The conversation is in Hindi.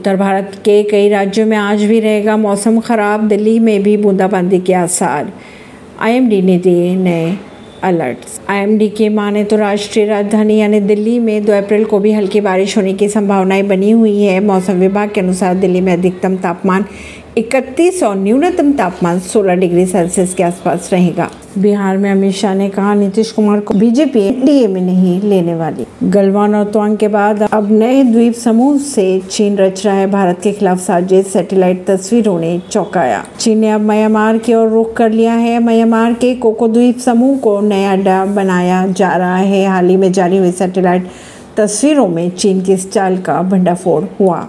उत्तर भारत के कई राज्यों में आज भी रहेगा मौसम खराब, दिल्ली में भी बूंदाबांदी के आसार। आईएमडी ने दिए नए अलर्ट आईएमडी के माने तो राष्ट्रीय राजधानी यानी दिल्ली में 2 अप्रैल को भी हल्की बारिश होने की संभावनाएँ बनी हुई है। मौसम विभाग के अनुसार दिल्ली में अधिकतम तापमान इकतीस और न्यूनतम तापमान 16 डिग्री सेल्सियस के आसपास रहेगा। बिहार में अमित शाह ने कहा, नीतीश कुमार को बीजेपी एनडीए में नहीं लेने वाली। गलवान और त्वांग के बाद अब नए द्वीप समूह से चीन रच रहा है। भारत के खिलाफ साजिश, सैटेलाइट तस्वीरों ने चौंकाया। चीन ने अब म्यांमार की ओर रुख कर लिया है। म्यांमार के कोको द्वीप समूह को नया अड्डा बनाया जा रहा है। हाल ही में जारी हुई सैटेलाइट तस्वीरों में चीन की इस चाल का भंडाफोड़ हुआ।